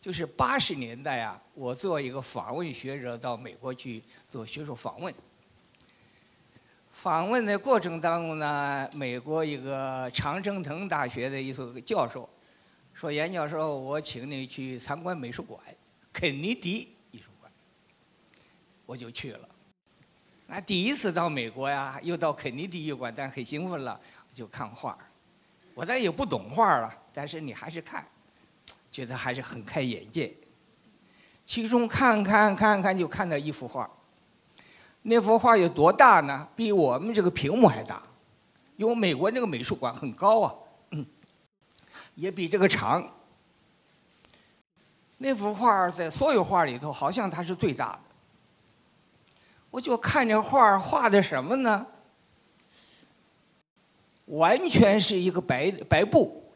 就是八十年代啊，我做一个访问学者到美国去做学术访问。访问的过程当中呢，美国一个常春藤大学的一所教授说：“严教授，我请你去参观美术馆，肯尼迪艺术馆。”我就去了。那第一次到美国呀，又到肯尼迪艺术馆，但很兴奋了，就看画我咱也不懂画了，但是你还是看，觉得还是很开眼界。其中看看看看，就看到一幅画。那幅画有多大呢？比我们这个屏幕还大，因为美国那个美术馆很高啊，也比这个长。那幅画在所有画里头，好像它是最大的。我就看这画画的什么呢？完全是一个白白布，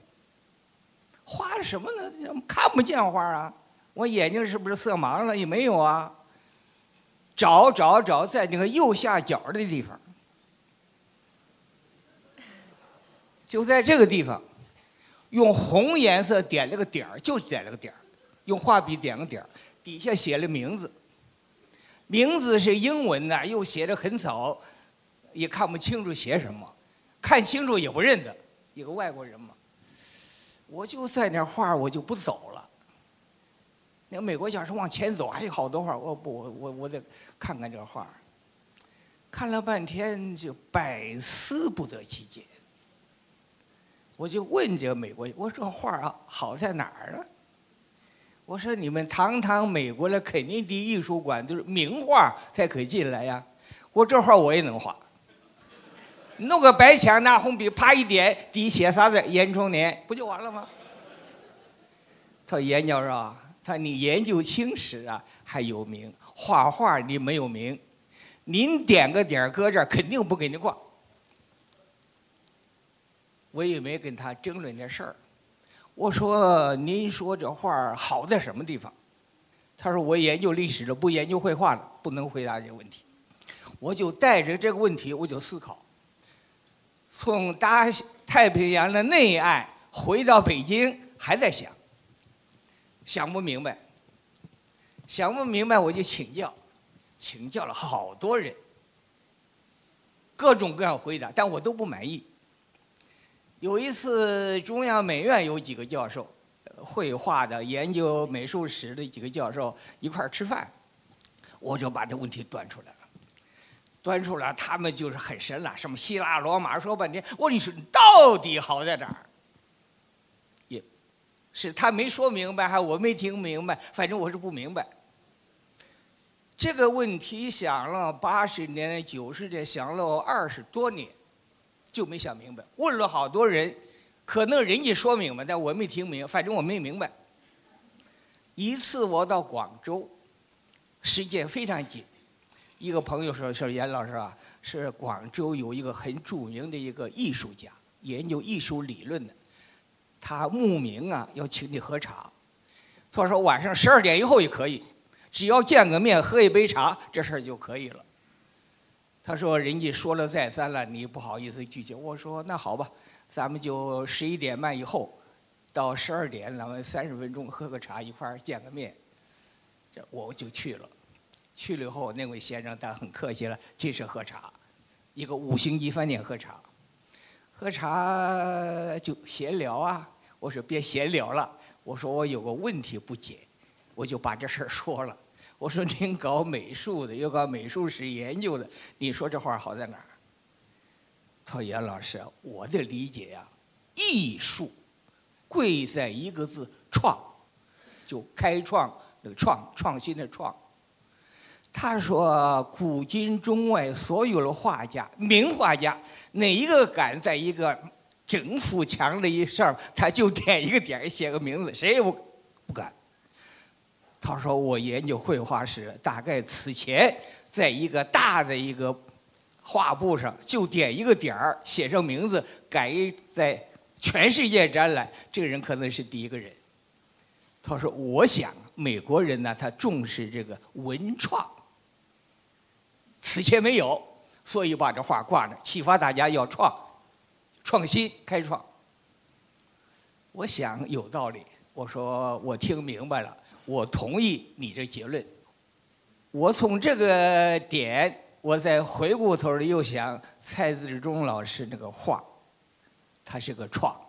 画的什么呢？看不见画啊！我眼睛是不是色盲了？也没有啊。找找找，在那个右下角的地方，就在这个地方，用红颜色点了个点儿，就点了个点儿，用画笔点个点儿，底下写了名字，名字是英文的，又写的很早，也看不清楚写什么，看清楚也不认得，一个外国人嘛。我就在那画，我就不走了。那美国小说往前走，还有好多画。我不，我我我得看看这画。看了半天，就百思不得其解。我就问这个美国，我说这画啊，好在哪儿呢？我说你们堂堂美国的肯尼迪艺术馆都是名画才可以进来呀。我这画我也能画，弄个白墙，拿红笔啪一点，底写啥字？严崇年，不就完了吗？他说严教授。他你研究清史啊还有名，画画你没有名，您点个点搁这儿肯定不给您挂。我也没跟他争论这事儿，我说您说这画好在什么地方？他说我研究历史的，不研究绘画的，不能回答这个问题。我就带着这个问题我就思考，从大太平洋的内岸回到北京还在想。想不明白，想不明白，我就请教，请教了好多人，各种各样回答，但我都不满意。有一次，中央美院有几个教授，绘画的、研究美术史的几个教授一块儿吃饭，我就把这问题端出来了。端出来，他们就是很神了，什么希腊罗马说半天，我你说你到底好在哪儿？也是他没说明白，还我没听明白，反正我是不明白。这个问题想了八十年、九十年，想了二十多年，就没想明白。问了好多人，可能人家说明白，但我没听明，反正我没明白。一次我到广州，时间非常紧，一个朋友说：“说严老师啊，是广州有一个很著名的一个艺术家，研究艺术理论的。”他慕名啊，要请你喝茶。他说晚上十二点以后也可以，只要见个面喝一杯茶，这事儿就可以了。他说人家说了再三了，你不好意思拒绝。我说那好吧，咱们就十一点半以后，到十二点，咱们三十分钟喝个茶，一块儿见个面。这我就去了。去了以后，那位先生他很客气了，进是喝茶，一个五星级饭店喝茶，喝茶就闲聊啊。我说别闲聊了，我说我有个问题不解，我就把这事儿说了。我说您搞美术的，又搞美术史研究的，你说这话好在哪儿？他说严老师，我的理解呀，艺术贵在一个字创，就开创那个创创新的创。他说古今中外所有的画家，名画家，哪一个敢在一个？整幅墙的一上，他就点一个点写个名字，谁也不不敢。他说：“我研究绘画时，大概此前在一个大的一个画布上就点一个点儿，写上名字，改在全世界展览，这个人可能是第一个人。”他说：“我想美国人呢，他重视这个文创，此前没有，所以把这画挂着，启发大家要创。”创新开创，我想有道理。我说我听明白了，我同意你这结论。我从这个点，我再回过头来又想蔡志忠老师那个话，他是个创。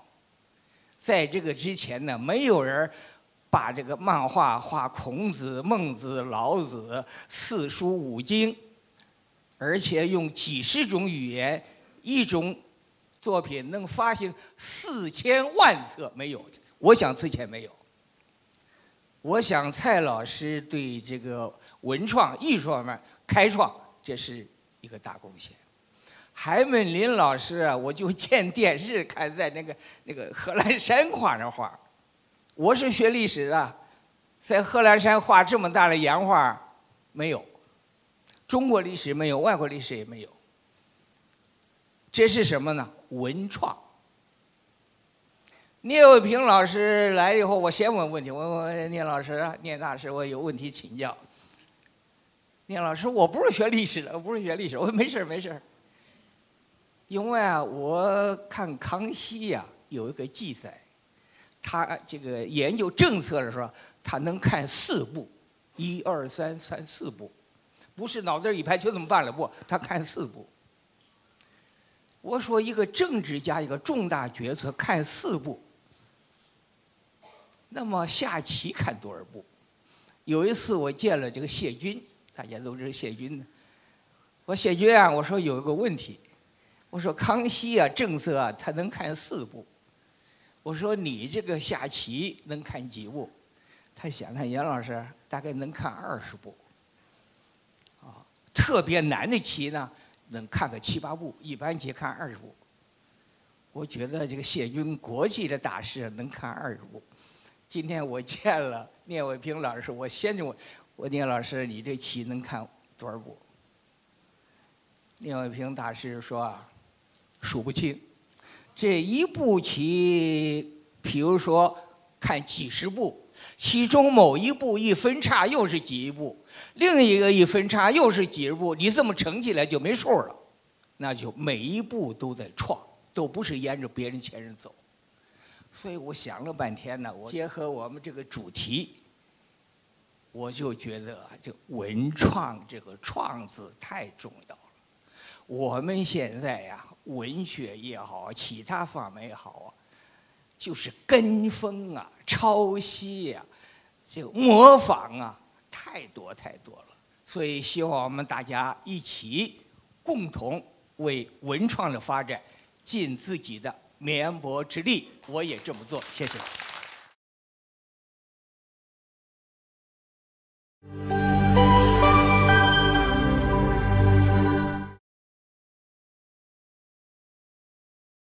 在这个之前呢，没有人把这个漫画画孔子、孟子、老子四书五经，而且用几十种语言，一种作品能发行四千万册，没有。我想之前没有。我想蔡老师对这个文创艺术方面开创，这是一个大贡献。海门林老师啊，我就见电视看在那个那个贺兰山画那画。我是学历史的，在贺兰山画这么大的洋画没有，中国历史没有，外国历史也没有。这是什么呢？文创。聂卫平老师来以后，我先问问题。我我聂老师，聂大师，我有问题请教。聂老师，我不是学历史的，我不是学历史。我说没事没事因为啊，我看康熙呀有一个记载，他这个研究政策的时候，他能看四部，一二三三四部，不是脑袋一拍就这么办了，不，他看四部。我说一个政治家一个重大决策看四部。那么下棋看多少步？有一次我见了这个谢军，大家都知道谢军呢。我谢军啊，我说有一个问题，我说康熙啊政策啊他能看四步，我说你这个下棋能看几步？他想想杨老师大概能看二十步。特别难的棋呢能看个七八步，一般棋看二十步。我觉得这个谢军国际的大师能看二十步。今天我见了聂卫平老师，我先就问，我聂老师，你这棋能看多少步？聂卫平大师说啊，数不清。这一步棋，比如说看几十步，其中某一步一分叉又是几步，另一个一分叉又是几步，你这么乘起来就没数了，那就每一步都在创，都不是沿着别人前人走。所以我想了半天呢，我结合我们这个主题，我就觉得这文创这个“创”字太重要了。我们现在呀，文学也好，其他方面也好啊，就是跟风啊、抄袭呀、这个模仿啊，太多太多了。所以希望我们大家一起共同为文创的发展尽自己的。绵薄之力，我也这么做。谢谢。